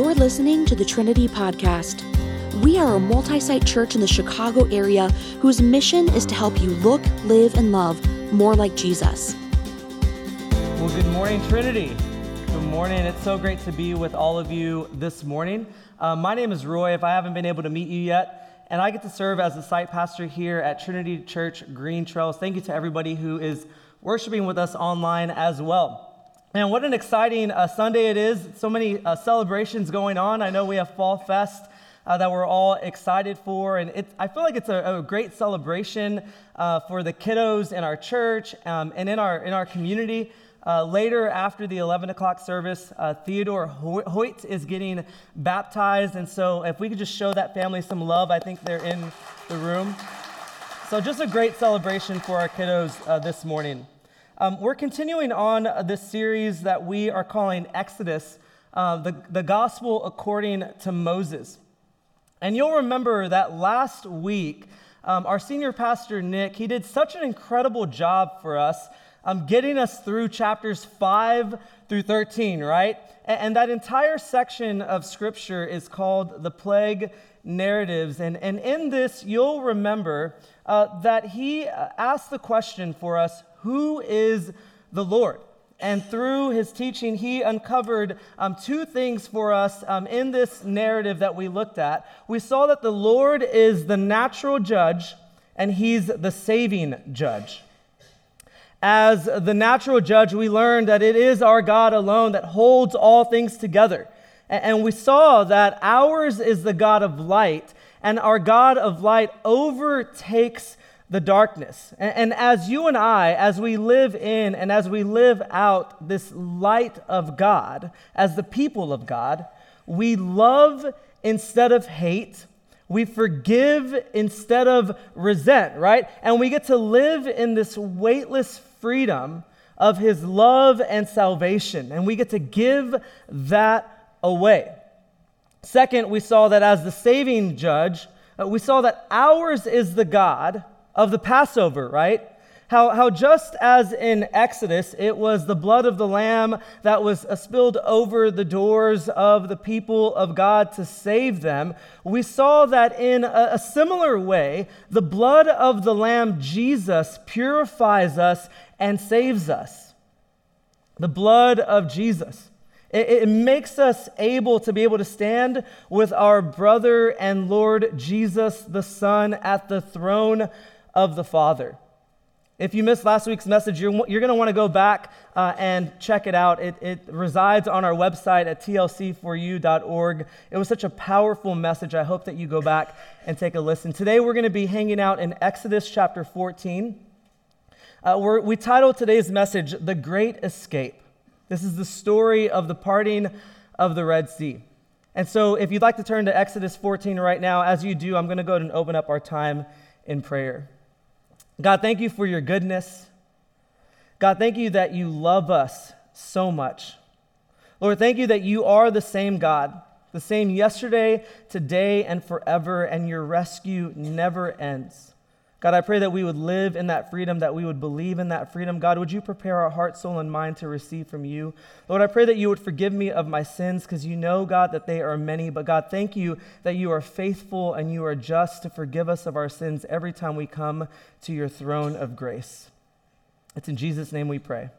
You're listening to the Trinity Podcast. We are a multi site church in the Chicago area whose mission is to help you look, live, and love more like Jesus. Well, good morning, Trinity. Good morning. It's so great to be with all of you this morning. Uh, my name is Roy, if I haven't been able to meet you yet, and I get to serve as the site pastor here at Trinity Church Green Trails. Thank you to everybody who is worshiping with us online as well. And what an exciting uh, Sunday it is. So many uh, celebrations going on. I know we have Fall Fest uh, that we're all excited for. And it, I feel like it's a, a great celebration uh, for the kiddos in our church um, and in our, in our community. Uh, later, after the 11 o'clock service, uh, Theodore Hoyt is getting baptized. And so, if we could just show that family some love, I think they're in the room. So, just a great celebration for our kiddos this morning. Um, we're continuing on this series that we are calling Exodus, uh, the, the gospel according to Moses. And you'll remember that last week, um, our senior pastor, Nick, he did such an incredible job for us um, getting us through chapters 5 through 13, right? And, and, that entire section of scripture is called the plague narratives. And, and in this, you'll remember uh, that he uh, asked the question for us who is the Lord? And through his teaching, he uncovered um, two things for us um, in this narrative that we looked at. We saw that the Lord is the natural judge and he's the saving judge. As the natural judge, we learned that it is our God alone that holds all things together. And we saw that ours is the God of light, and our God of light overtakes the darkness. And, and, as you and I, as we live in and as we live out this light of God, as the people of God, we love instead of hate. We forgive instead of resent, right? And we get to live in this weightless freedom of His love and salvation. And we get to give that away. Second, we saw that as the saving judge, uh, we saw that ours is the God of the Passover, right? How, how just as in Exodus, it was the blood of the Lamb that was spilled over the doors of the people of God to save them, we saw that in a, a similar way, the blood of the Lamb, Jesus, purifies us and saves us. The blood of Jesus. It, it makes us able to be able to stand with our brother and Lord Jesus, the Son, at the throne of the Father. If you missed last week's message, you're, you're going to want to go back uh, and check it out. It, it resides on our website at tlc4u.org. It was such a powerful message. I hope that you go back and take a listen. Today, we're going to be hanging out in Exodus chapter 14. Uh, we titled today's message, The Great Escape. This is the story of the parting of the Red Sea. And so, if you'd like to turn to Exodus 14 right now, as you do, I'm going to go ahead and open up our time in prayer. God, thank you for your goodness. God, thank you that you love us so much. Lord, thank you that you are the same God, the same yesterday, today, and forever, and your rescue never ends. God, I pray that we would live in that freedom, that we would believe in that freedom. God, would you prepare our heart, soul, and mind to receive from you? Lord, I pray that you would forgive me of my sins because you know, God, that they are many. But God, thank you that you are faithful and you are just to forgive us of our sins every time we come to your throne of grace. It's in Jesus' name we pray.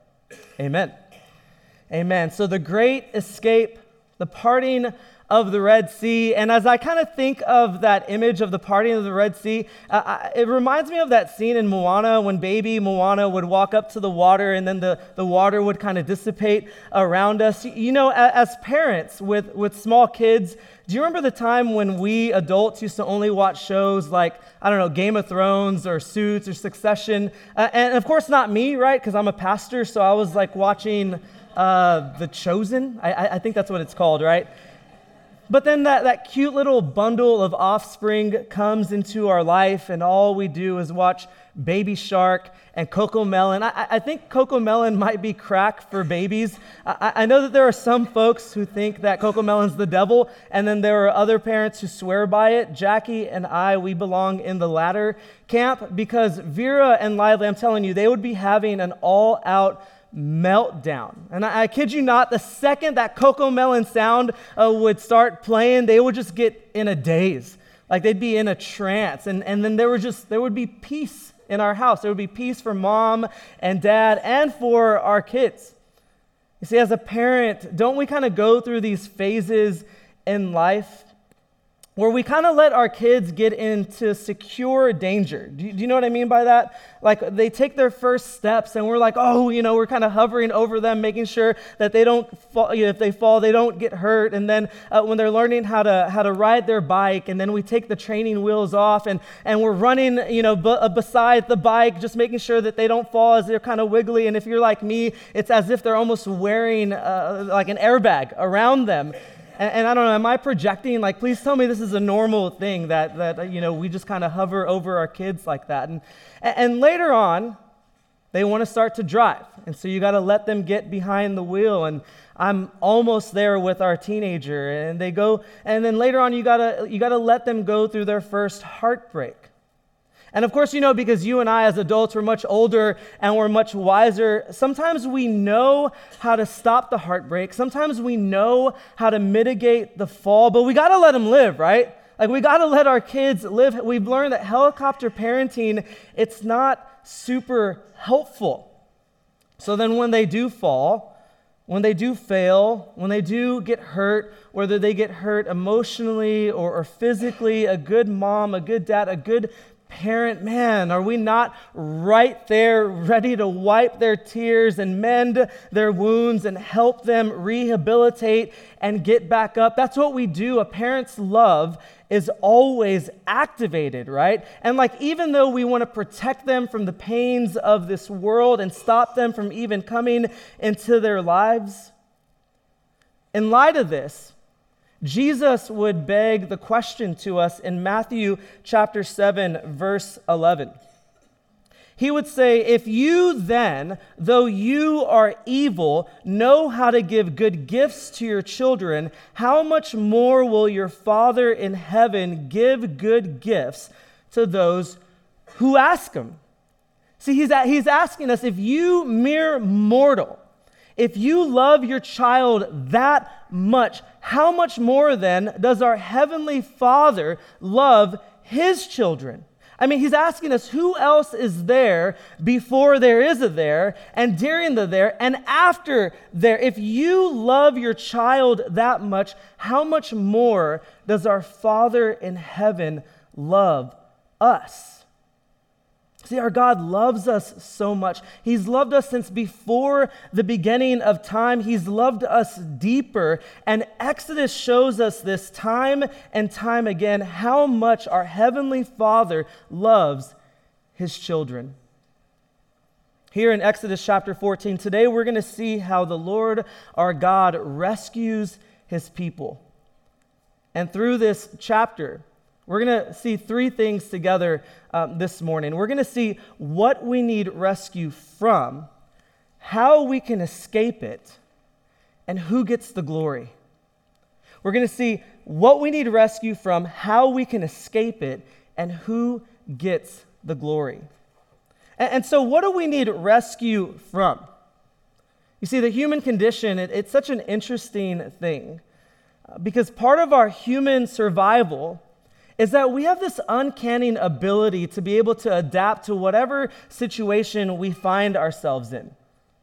Amen. Amen. So the great escape, the parting of the Red Sea. And as I kind of think of that image of the parting of the Red Sea, uh, it reminds me of that scene in Moana when baby Moana would walk up to the water and then the, the water would kind of dissipate around us. You know, as parents with, with small kids, do you remember the time when we adults used to only watch shows like, I don't know, Game of Thrones or Suits or Succession? Uh, and of course, not me, right? Because I'm a pastor, so I was like watching uh, The Chosen. I, I think that's what it's called, right? But then that, that cute little bundle of offspring comes into our life, and all we do is watch Baby Shark and Cocomelon. I, I think Coco Melon might be crack for babies. I, I know that there are some folks who think that Coco Melon's the devil, and then there are other parents who swear by it. Jackie and I, we belong in the latter camp because Vera and Lively, I'm telling you, they would be having an all out meltdown. And I, I kid you not, the second that Coco Melon sound uh, would start playing, they would just get in a daze. Like they'd be in a trance. And, and then there was just, there would be peace in our house. There would be peace for mom and dad and for our kids. You see, as a parent, don't we kind of go through these phases in life where we kind of let our kids get into secure danger. Do you, do you, know what I mean by that? Like they take their first steps and we're like, oh, you know, we're kind of hovering over them, making sure that they don't fall, you know, if they fall, they don't get hurt. And then uh, when they're learning how to, how to ride their bike, and then we take the training wheels off and, and we're running, you know, b- uh, beside the bike, just making sure that they don't fall as they're kind of wiggly. And if you're like me, it's as if they're almost wearing uh, like an airbag around them. And, and, I don't know, am I projecting? Like, please tell me this is a normal thing that, that you know, we just kind of hover over our kids like that. And, and later on, they want to start to drive. And so you got to let them get behind the wheel. And I'm almost there with our teenager. And they go, and then later on, you got to you got to let them go through their first heartbreak. And of course, you know, because you and I as adults were much older and we're much wiser, sometimes we know how to stop the heartbreak. Sometimes we know how to mitigate the fall, but we got to let them live, right? Like we got to let our kids live. We've learned that helicopter parenting, it's not super helpful. So then when they do fall, when they do fail, when they do get hurt, whether they get hurt emotionally or, or, physically, a good mom, a good dad, a good parent, man, are we not right there ready to wipe their tears and mend their wounds and help them rehabilitate and get back up? That's what we do. A parent's love is always activated, right? And like, even though we want to protect them from the pains of this world and stop them from even coming into their lives, in light of this, Jesus would beg the question to us in Matthew chapter 7, verse 11. He would say, If you then, though you are evil, know how to give good gifts to your children, how much more will your Father in heaven give good gifts to those who ask him? See, he's, he's asking us if you, mere mortal, if you love your child that much, how much more then does our Heavenly Father love His children? I mean, He's asking us who else is there before there is a there, and during the there, and after there. If you love your child that much, how much more does our Father in heaven love us? See, our God loves us so much. He's loved us since before the beginning of time. He's loved us deeper. And Exodus shows us this time and time again how much our Heavenly Father loves His children. Here in Exodus chapter 14, today we're going to see how the Lord our God rescues His people. And through this chapter, we're going to see three things together um, this morning. We're going to see what we need rescue from, how we can escape it, and who gets the glory. We're going to see what we need rescue from, how we can escape it, and who gets the glory. And, and so, what do we need rescue from? You see, the human condition, it, it's such an interesting thing uh, because part of our human survival is that we have this uncanny ability to be able to adapt to whatever situation we find ourselves in.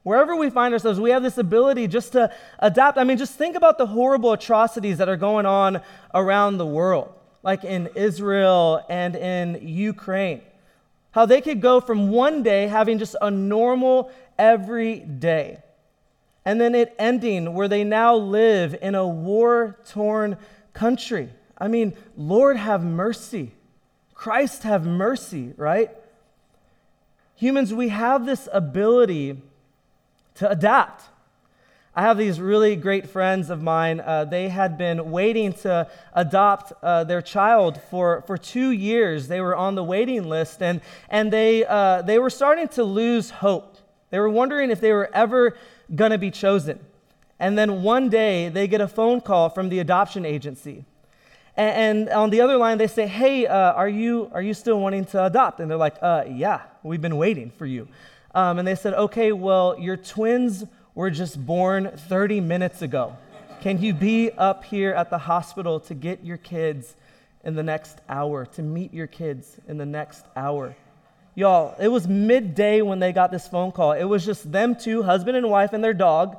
Wherever we find ourselves, we have this ability just to adapt. I mean, just think about the horrible atrocities that are going on around the world, like in Israel and in Ukraine. How they could go from one day having just a normal every day, and then it ending where they now live in a war torn country. I mean, Lord, have mercy. Christ, have mercy, right? Humans, we have this ability to adapt. I have these really great friends of mine. Uh, they had been waiting to adopt uh, their child for, for two years. They were on the waiting list, and, and they, uh, they were starting to lose hope. They were wondering if they were ever going to be chosen. And then one day, they get a phone call from the adoption agency. And, on the other line, they say, Hey, uh, are, you, are you still wanting to adopt? And they're like, uh, Yeah, we've been waiting for you. Um, and they said, okay, well, your twins were just born 30 minutes ago. Can you be up here at the hospital to get your kids in the next hour, to meet your kids in the next hour? Y'all, it was midday when they got this phone call. It was just them two, husband and wife, and their dog.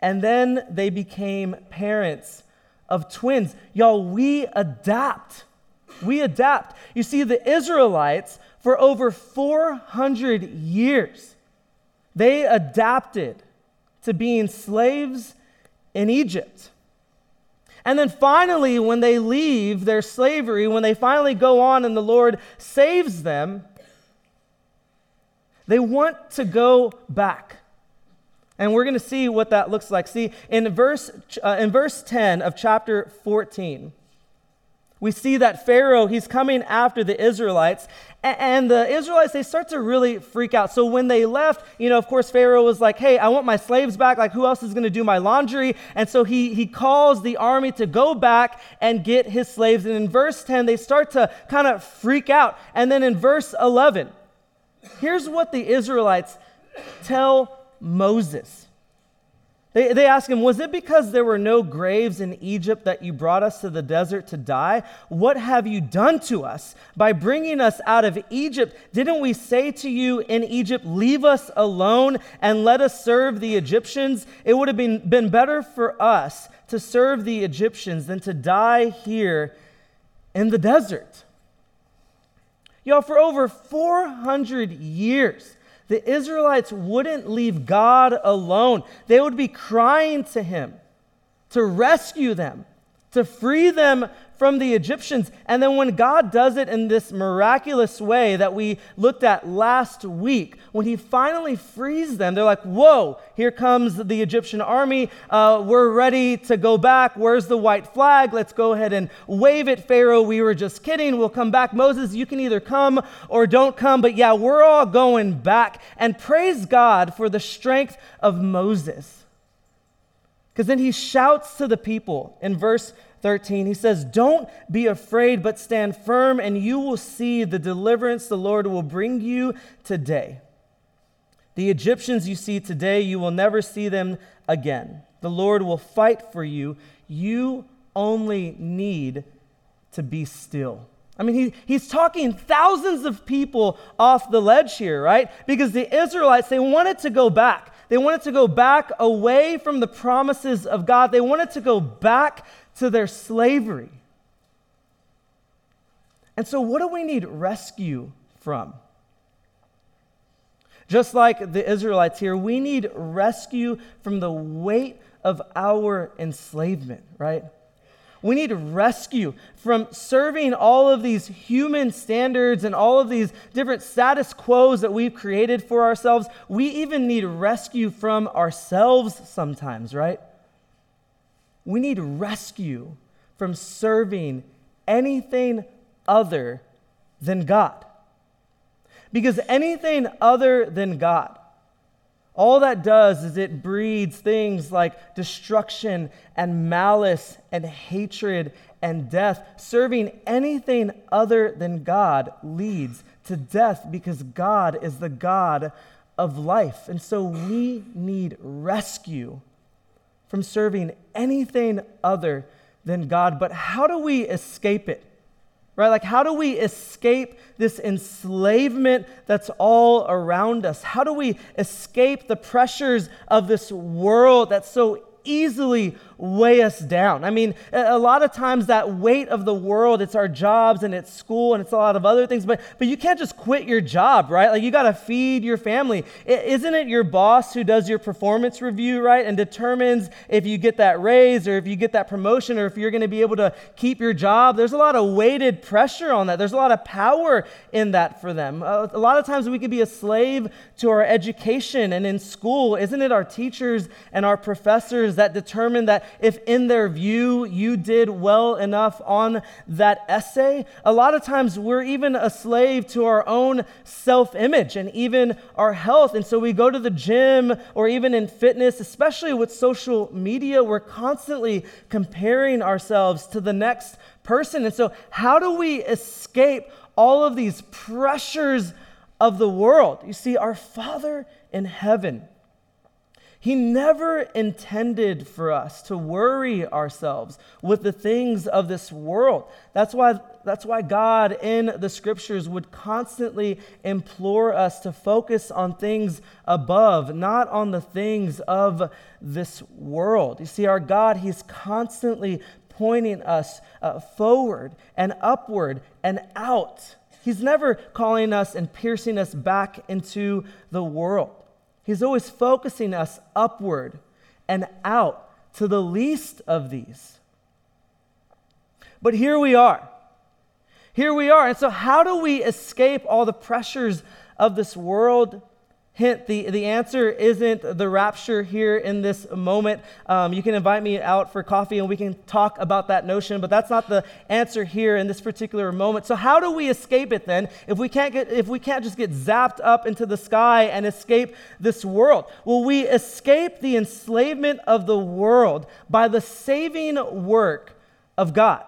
And then they became parents of twins. Y'all, we adapt. We adapt. You see, the Israelites, for over 400 years, they adapted to being slaves in Egypt. And then finally, when they leave their slavery, when they finally go on and the Lord saves them, they want to go back. And we're going to see what that looks like. See, in verse, uh, in verse 10 of chapter 14, we see that Pharaoh, he's coming after the Israelites, and the Israelites, they start to really freak out. So when they left, you know, of course, Pharaoh was like, hey, I want my slaves back. Like, who else is going to do my laundry? And so he, he calls the army to go back and get his slaves. And in verse 10, they start to kind of freak out. And then in verse 11, Here's what the Israelites tell Moses. They, they ask him, Was it because there were no graves in Egypt that you brought us to the desert to die? What have you done to us by bringing us out of Egypt? Didn't we say to you in Egypt, Leave us alone and let us serve the Egyptians? It would have been, been better for us to serve the Egyptians than to die here in the desert. Y'all, for over 400 years, the Israelites wouldn't leave God alone. They would be crying to Him to rescue them, to free them from the Egyptians. And then when God does it in this miraculous way that we looked at last week, when he finally frees them, they're like, whoa, here comes the Egyptian army. Uh, we're ready to go back. Where's the white flag? Let's go ahead and wave it, Pharaoh. We were just kidding. We'll come back. Moses, you can either come or don't come. But yeah, we're all going back. And praise God for the strength of Moses. Because then he shouts to the people in verse 13, he says, Don't be afraid, but stand firm, and you will see the deliverance the Lord will bring you today. The Egyptians you see today, you will never see them again. The Lord will fight for you. You only need to be still. I mean, he, he's talking thousands of people off the ledge here, right? Because the Israelites, they wanted to go back. They wanted to go back away from the promises of God. They wanted to go back to their slavery. And so, what do we need rescue from? Just like the Israelites here, we need rescue from the weight of our enslavement, right? We need rescue from serving all of these human standards and all of these different status quos that we've created for ourselves. We even need rescue from ourselves sometimes, right? We need rescue from serving anything other than God. Because anything other than God, all that does is it breeds things like destruction and malice and hatred and death. Serving anything other than God leads to death because God is the God of life. And so we need rescue from serving anything other than God. But how do we escape it? Right? Like, how do we escape this enslavement that's all around us? How do we escape the pressures of this world that so easily weigh us down. I mean, a lot of times that weight of the world, it's our jobs and it's school and it's a lot of other things, but, but you can't just quit your job, right? Like you got to feed your family. Isn't it your boss who does your performance review, right? And determines if you get that raise or if you get that promotion or if you're going to be able to keep your job? There's a lot of weighted pressure on that. There's a lot of power in that for them. A lot of times we could be a slave to our education and in school. Isn't it our teachers and our professors that determine that if in their view you did well enough on that essay. A lot of times we're even a slave to our own self image and even our health. And so we go to the gym or even in fitness, especially with social media, we're constantly comparing ourselves to the next person. And so, how do we escape all of these pressures of the world. You see, our Father in heaven, He never intended for us to worry ourselves with the things of this world. That's why, that's why God in the scriptures would constantly implore us to focus on things above, not on the things of this world. You see, our God, He's constantly pointing us uh, forward and upward and out. He's never calling us and piercing us back into the world. He's always focusing us upward and out to the least of these. But here we are. Here we are. And so, how do we escape all the pressures of this world Hint, the, the answer isn't the rapture here in this moment. Um, you can invite me out for coffee and we can talk about that notion, but that's not the answer here in this particular moment. So, how do we escape it then if we can't, get, if we can't just get zapped up into the sky and escape this world? Well, we escape the enslavement of the world by the saving work of God.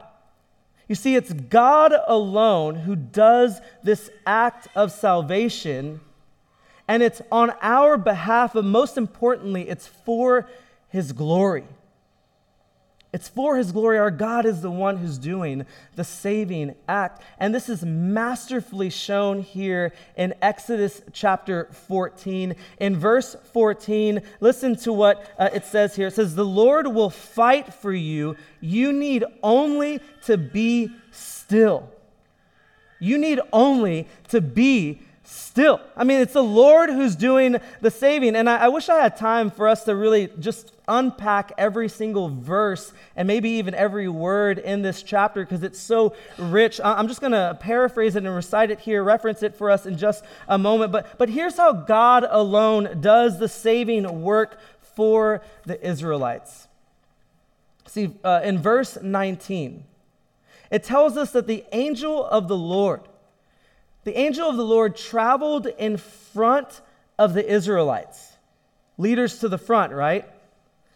You see, it's God alone who does this act of salvation and it's on our behalf, but most importantly, it's for His glory. It's for His glory. Our God is the one who's doing the saving act. And this is masterfully shown here in Exodus chapter 14. In verse 14, listen to what uh, it says here. It says, The Lord will fight for you. You need only to be still. You need only to be still. I mean, it's the Lord who's doing the saving. And I, I, wish I had time for us to really just unpack every single verse and maybe even every word in this chapter because it's so rich. I'm just going to paraphrase it and recite it here, reference it for us in just a moment. But, but here's how God alone does the saving work for the Israelites. See, uh, in verse 19, it tells us that the angel of the Lord, the angel of the Lord traveled in front of the Israelites. Leaders to the front, right?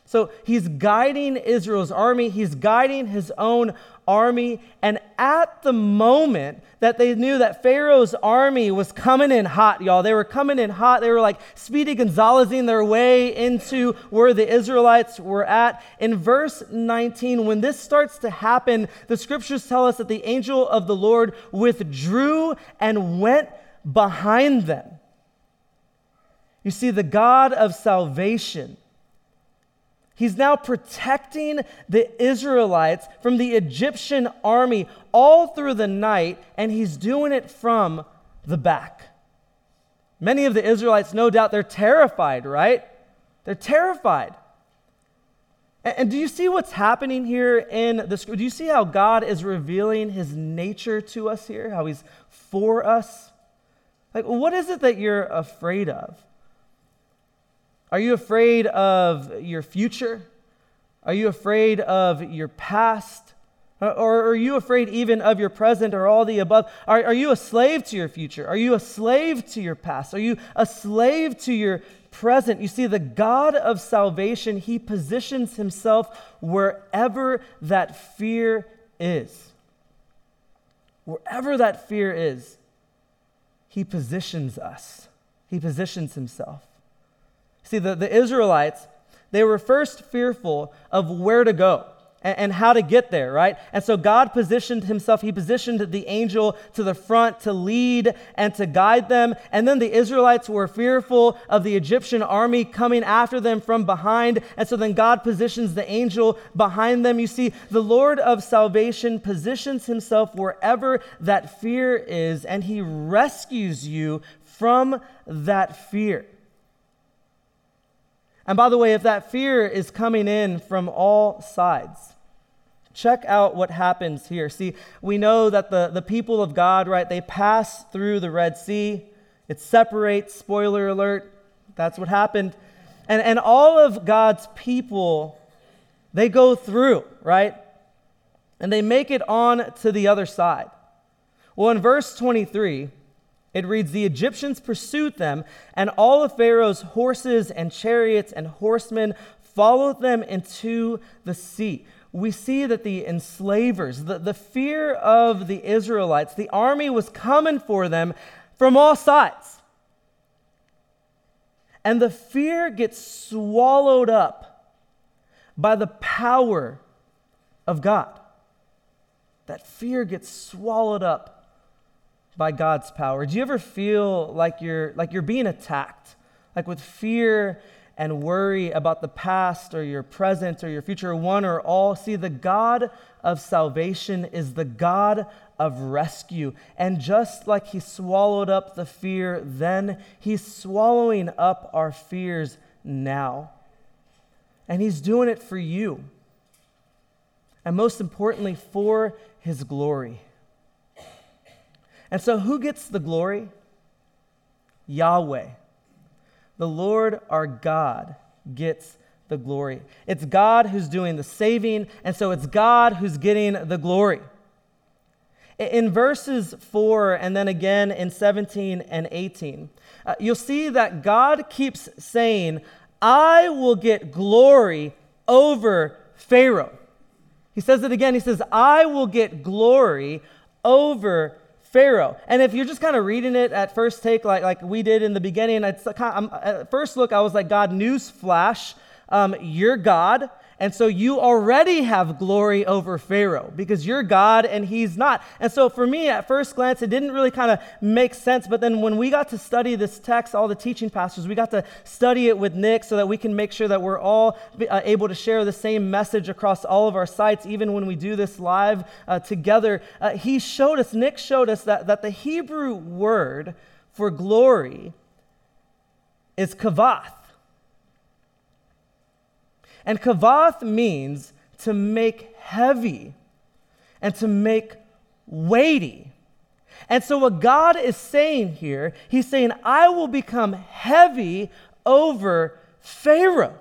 So he's guiding Israel's army, he's guiding his own army. And at the moment that they knew that Pharaoh's army was coming in hot, y'all, they were coming in hot. They were like Speedy Gonzalezing their way into where the Israelites were at. In verse 19, when this starts to happen, the scriptures tell us that the angel of the Lord withdrew and went behind them. You see, the God of salvation He's now protecting the Israelites from the Egyptian army all through the night, and he's doing it from the back. Many of the Israelites, no doubt, they're terrified, right? They're terrified. And, do you see what's happening here in the script? Do you see how God is revealing his nature to us here? How he's for us? Like, what is it that you're afraid of? Are you afraid of your future? Are you afraid of your past? Uh, or are you afraid even of your present or all the above? Are, are you a slave to your future? Are you a slave to your past? Are you a slave to your present? You see, the God of salvation, he positions himself wherever that fear is. Wherever that fear is, he positions us, he positions himself. See, the, the Israelites, they were first fearful of where to go and, and how to get there, right? And so God positioned himself, he positioned the angel to the front to lead and to guide them. And then the Israelites were fearful of the Egyptian army coming after them from behind. And so then God positions the angel behind them. You see, the Lord of salvation positions himself wherever that fear is, and he rescues you from that fear. And by the way, if that fear is coming in from all sides, check out what happens here. See, we know that the, the people of God, right, they pass through the Red Sea. It separates, spoiler alert, that's what happened. And, and all of God's people, they go through, right? And they make it on to the other side. Well, in verse 23, it reads The Egyptians pursued them, and all of Pharaoh's horses and chariots and horsemen followed them into the sea. We see that the enslavers, the, the fear of the Israelites, the army was coming for them. from all sides. And the fear gets swallowed up by the power of God. That fear gets swallowed up by God's power. Do you ever feel like you're like you're being attacked? Like with fear and worry about the past or your present or your future, one or all. See, the God of salvation is the God of rescue. And just like He swallowed up the fear then, He's swallowing up our fears now. And He's doing it for you. And most importantly, for His glory. And so, who gets the glory? Yahweh. The Lord our God gets the glory. It's God who's doing the saving, and so it's God who's getting the glory. In verses 4 and then again in 17 and 18, uh, you'll see that God keeps saying, I will get glory over Pharaoh. He says it again. He says, I will get glory over Pharaoh. And if you're just kind of reading it at first take, like, like we did in the beginning, it's kind of, at first look, I was like, God, news flash, um, you're God. And so you already have glory over Pharaoh because you're God and he's not. And so for me, at first glance, it didn't really kind of make sense. But then when we got to study this text, all the teaching pastors, we got to study it with Nick so that we can make sure that we're all uh, able to share the same message across all of our sites, even when we do this live uh, together. Uh, he showed us, Nick showed us that, that the Hebrew word for glory is kavath. And kavath means to make heavy and to make weighty. And so, what God is saying here, He's saying, I will become heavy over Pharaoh.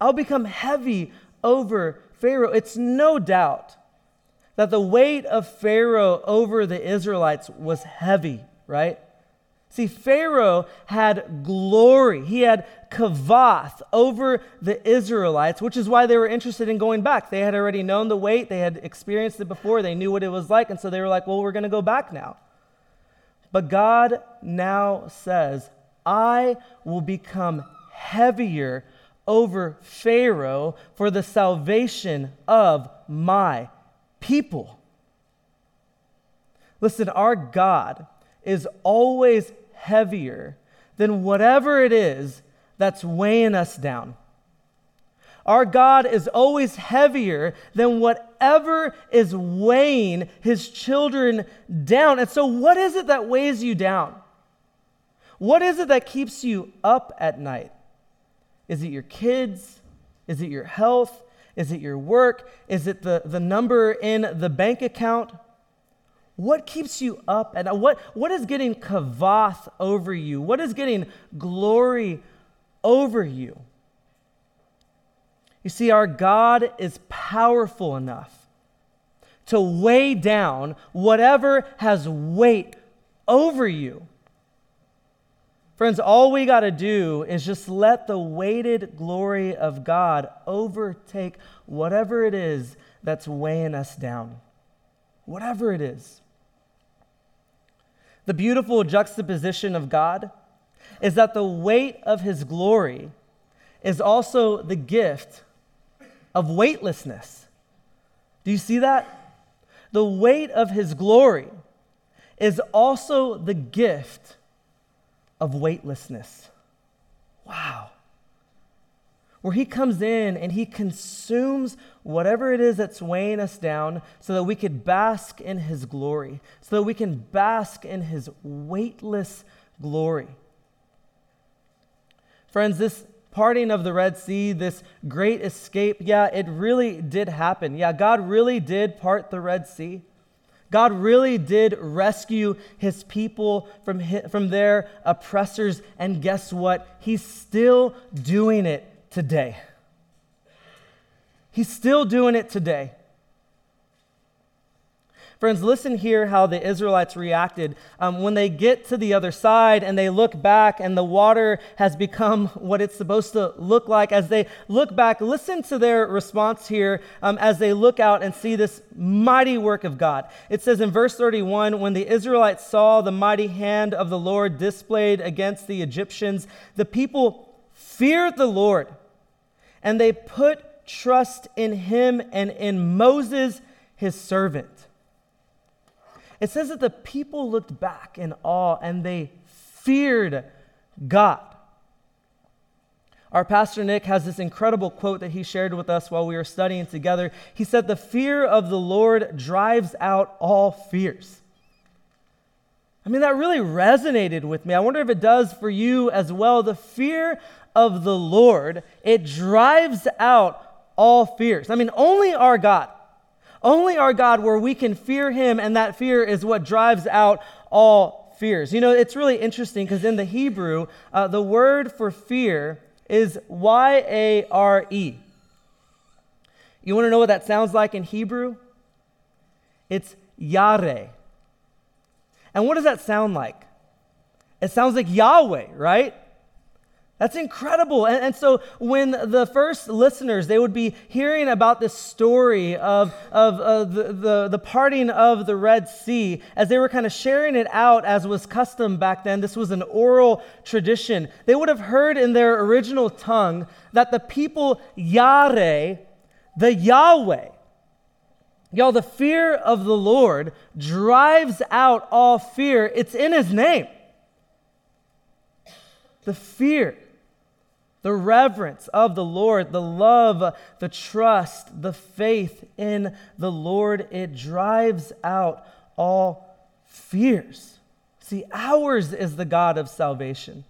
I'll become heavy over Pharaoh. It's no doubt that the weight of Pharaoh over the Israelites was heavy, right? See, Pharaoh had glory. He had kavath over the Israelites, which is why they were interested in going back. They had already known the weight, they had experienced it before, they knew what it was like, and so they were like, well, we're going to go back now. But God now says, I will become heavier over Pharaoh for the salvation of my people. Listen, our God is always heavier than whatever it is that's weighing us down. Our God is always heavier than whatever is weighing his children down. And so, what is it that weighs you down? What is it that keeps you up at night? Is it your kids? Is it your health? Is it your work? Is it the, the number in the bank account? What keeps you up? And what, what is getting kavath over you? What is getting glory over you? You see, our God is powerful enough to weigh down whatever has weight over you. Friends, all we got to do is just let the weighted glory of God overtake whatever it is that's weighing us down. Whatever it is. The beautiful juxtaposition of God is that the weight of his glory is also the gift of weightlessness. Do you see that? The weight of his glory is also the gift of weightlessness. Wow where he comes in and he consumes whatever it is that's weighing us down so that we could bask in his glory, so that we can bask in his weightless glory. Friends, this parting of the Red Sea, this great escape, yeah, it really did happen. Yeah, God really did part the Red Sea. God really did rescue his people from, his, from their oppressors. And guess what? He's still doing it today. He's still doing it today. Friends, listen here how the Israelites reacted um, when they get to the other side and they look back and the water has become what it's supposed to look like. As they look back, listen to their response here um, as they look out and see this mighty work of God. It says in verse 31 when the Israelites saw the mighty hand of the Lord displayed against the Egyptians, the people feared the Lord and they put trust in him and in Moses, his servant. It says that the people looked back in awe and they feared God. Our pastor Nick has this incredible quote that he shared with us while we were studying together. He said, The fear of the Lord drives out all fears. I mean, that really resonated with me. I wonder if it does for you as well. The fear of the Lord, it drives out all fears. I mean, only our God only our God, where we can fear Him, and that fear is what drives out all fears. You know, it's really interesting because in the Hebrew, uh, the word for fear is Y A R E. You want to know what that sounds like in Hebrew? It's Yare. And what does that sound like? It sounds like Yahweh, right? That's incredible. And, and, so when the first listeners, they would be hearing about this story of, of uh, the, the, the parting of the Red Sea, as they were kind of sharing it out as was custom back then, this was an oral tradition. They would have heard in their original tongue that the people Yare, the Yahweh, y'all, the fear of the Lord drives out all fear. It's in his name. The fear the reverence of the Lord, the love, the trust, the faith in the Lord, it drives out all fears. See, ours is the God of salvation.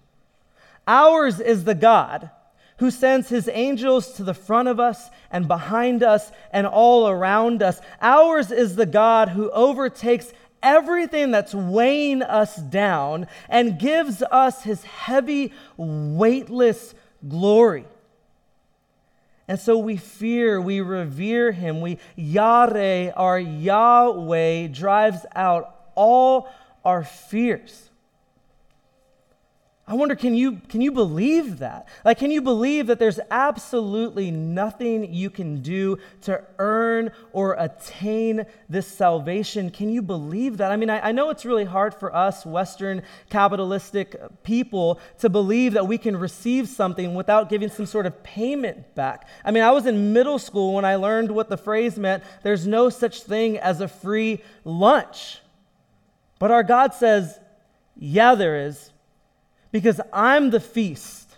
Ours is the God who sends his angels to the front of us and behind us and all around us. Ours is the God who overtakes everything that's weighing us down and gives us his heavy, weightless glory. And so we fear, we revere him. We, Yahweh, our Yahweh, drives out all our fears. I wonder, can you, can you believe that? Like, can you believe that there's absolutely nothing you can do to earn or attain this salvation? Can you believe that? I mean, I, I know it's really hard for us, Western capitalistic people, to believe that we can receive something without giving some sort of payment back. I mean, I was in middle school when I learned what the phrase meant there's no such thing as a free lunch. But our God says, yeah, there is because I'm the feast.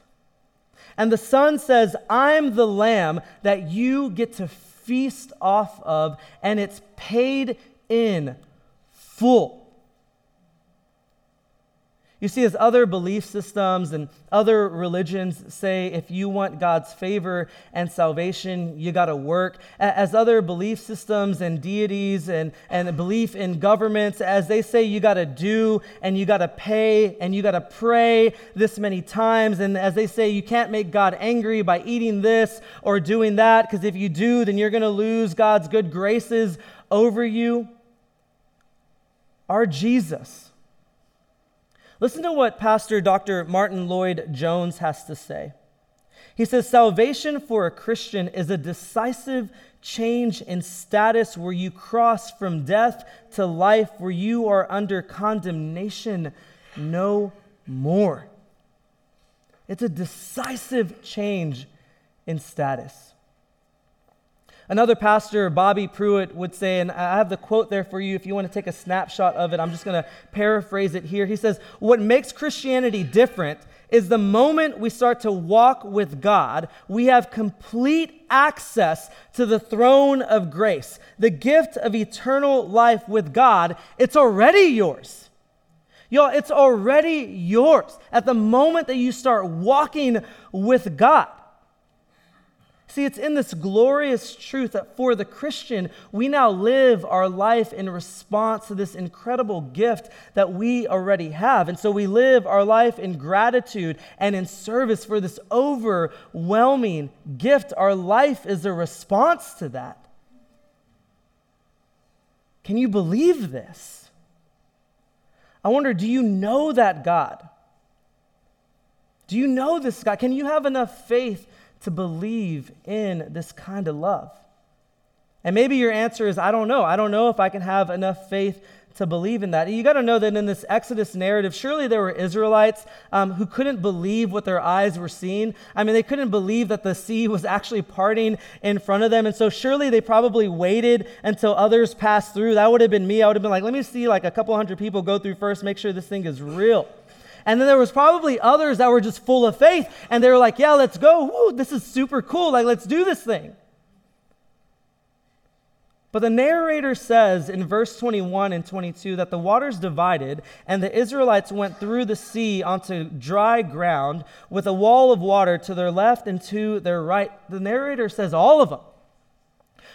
And the Son says, I'm the lamb that you get to feast off of, and it's paid in full. You see, as other belief systems and other religions say, if you want God's favor and salvation, you got to work. As other belief systems and deities and, and belief in governments, as they say, you got to do and you got to pay and you got to pray this many times. And as they say, you can't make God angry by eating this or doing that, because if you do, then you're going to lose God's good graces over you. Our Jesus Listen to what Pastor Dr. Martyn Lloyd-Jones has to say. He says, Salvation for a Christian is a decisive change in status where you cross from death to life, where you are under condemnation no more. It's a decisive change in status. Another pastor, Bobby Pruitt, would say, and I have the quote there for you if you want to take a snapshot of it. I'm just going to paraphrase it here. He says, What makes Christianity different is the moment we start to walk with God, we have complete access to the throne of grace. The gift of eternal life with God, it's already yours. Y'all, it's already yours at the moment that you start walking with God. See, it's in this glorious truth that for the Christian, we now live our life in response to this incredible gift that we already have. And so we live our life in gratitude and in service for this overwhelming gift. Our life is a response to that. Can you believe this? I wonder, do you know that God? Do you know this God? Can you have enough faith to believe in this kind of love? And maybe your answer is, I don't know. I don't know if I can have enough faith to believe in that. You got to know that in this Exodus narrative, surely there were Israelites um, who couldn't believe what their eyes were seeing. I mean, they couldn't believe that the sea was actually parting in front of them. And so surely they probably waited until others passed through. That would have been me. I would have been like, let me see like a couple hundred people go through first, make sure this thing is real. And then there was probably others that were just full of faith and they were like, yeah, let's go. Woo, this is super cool. Like, let's do this thing. But the narrator says in verse 21 and 22 that the waters divided, and the Israelites went through the sea onto dry ground with a wall of water to their left and to their right. The narrator says all of them.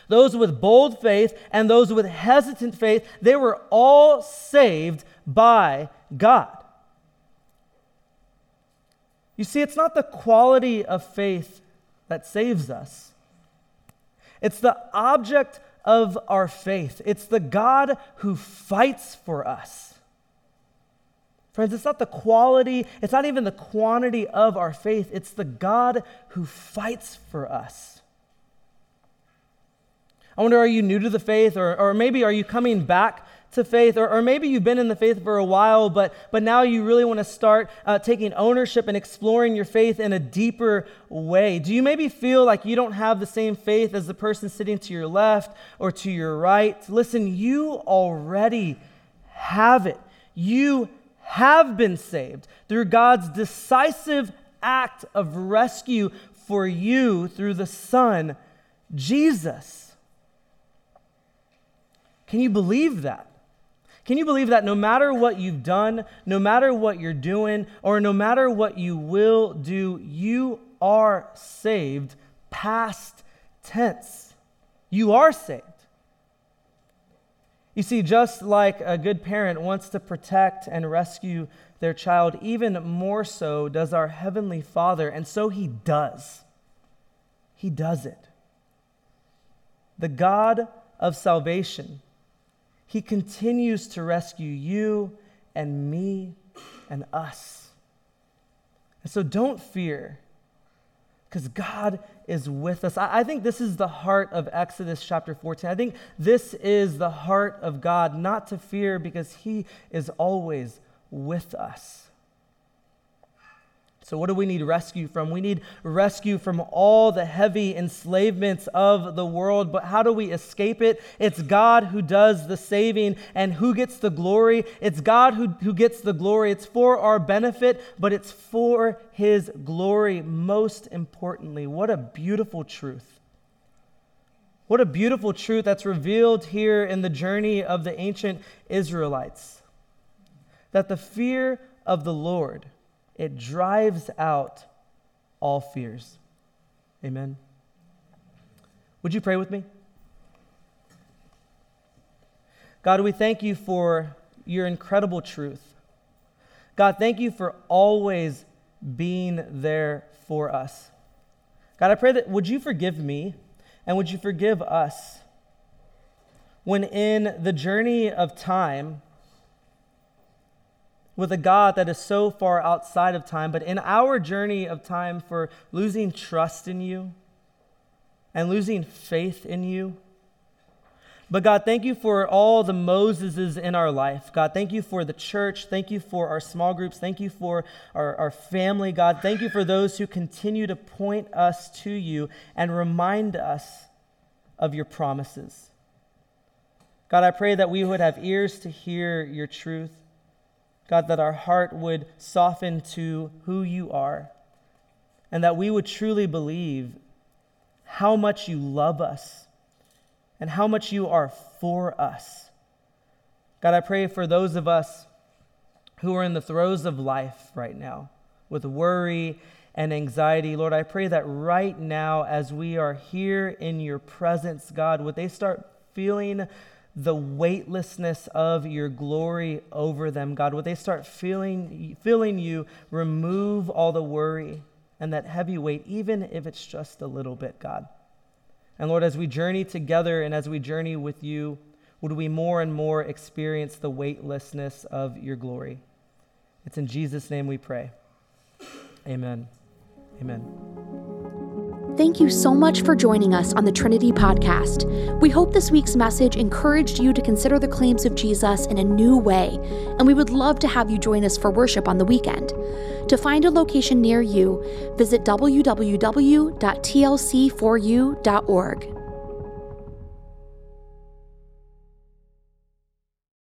Those with bold faith and those with hesitant faith, they were all saved by God. You see, it's not the quality of faith that saves us, it's the object of our faith. It's the God who fights for us. Friends, it's not the quality, it's not even the quantity of our faith, it's the God who fights for us. I wonder, are you new to the faith, or, or maybe are you coming back to faith, or, or maybe you've been in the faith for a while, but, but now you really want to start uh, taking ownership and exploring your faith in a deeper way. Do you maybe feel like you don't have the same faith as the person sitting to your left or to your right? Listen, you already have it. You have been saved through God's decisive act of rescue for you through the Son, Jesus. Can you believe that? Can you believe that no matter what you've done, no matter what you're doing, or no matter what you will do, you are saved past tense? You are saved. You see, just like a good parent wants to protect and rescue their child, even more so does our Heavenly Father, and so He does. He does it. The God of salvation he continues to rescue you and me and us. And so don't fear, because God is with us. I, I, think this is the heart of Exodus chapter 14. I think this is the heart of God, not to fear, because He is always with us. So, what do we need rescue from? We need rescue from all the heavy enslavements of the world. But how do we escape it? It's God who does the saving. And who gets the glory? It's God who, who gets the glory. It's for our benefit, but it's for His glory, most importantly. What a beautiful truth. What a beautiful truth that's revealed here in the journey of the ancient Israelites. That the fear of the Lord it drives out all fears. Amen. Would you pray with me? God, we thank you for your incredible truth. God, thank you for always being there for us. God, I pray that would you forgive me and would you forgive us when in the journey of time, with a God that is so far outside of time, but in our journey of time for losing trust in you and losing faith in you. But God, thank you for all the Moseses in our life. God, thank you for the church. Thank you for our small groups. Thank you for our, our family. God, thank you for those who continue to point us to you and remind us of your promises. God, I pray that we would have ears to hear your truth God, that our heart would soften to who you are, and that we would truly believe how much you love us and how much you are for us. God, I pray for those of us who are in the throes of life right now with worry and anxiety. Lord, I pray that right now, as we are here in your presence, God, would they start feeling the weightlessness of your glory over them, God. Would they start feeling, feeling you remove all the worry and that heavy weight, even if it's just a little bit, God. And Lord, as we journey together and as we journey with you, would we more and more experience the weightlessness of your glory. It's in Jesus' name we pray. Amen. Amen. Thank you so much for joining us on the Trinity Podcast. We hope this week's message encouraged you to consider the claims of Jesus in a new way, and we would love to have you join us for worship on the weekend. To find a location near you, visit www.tlc4u.org.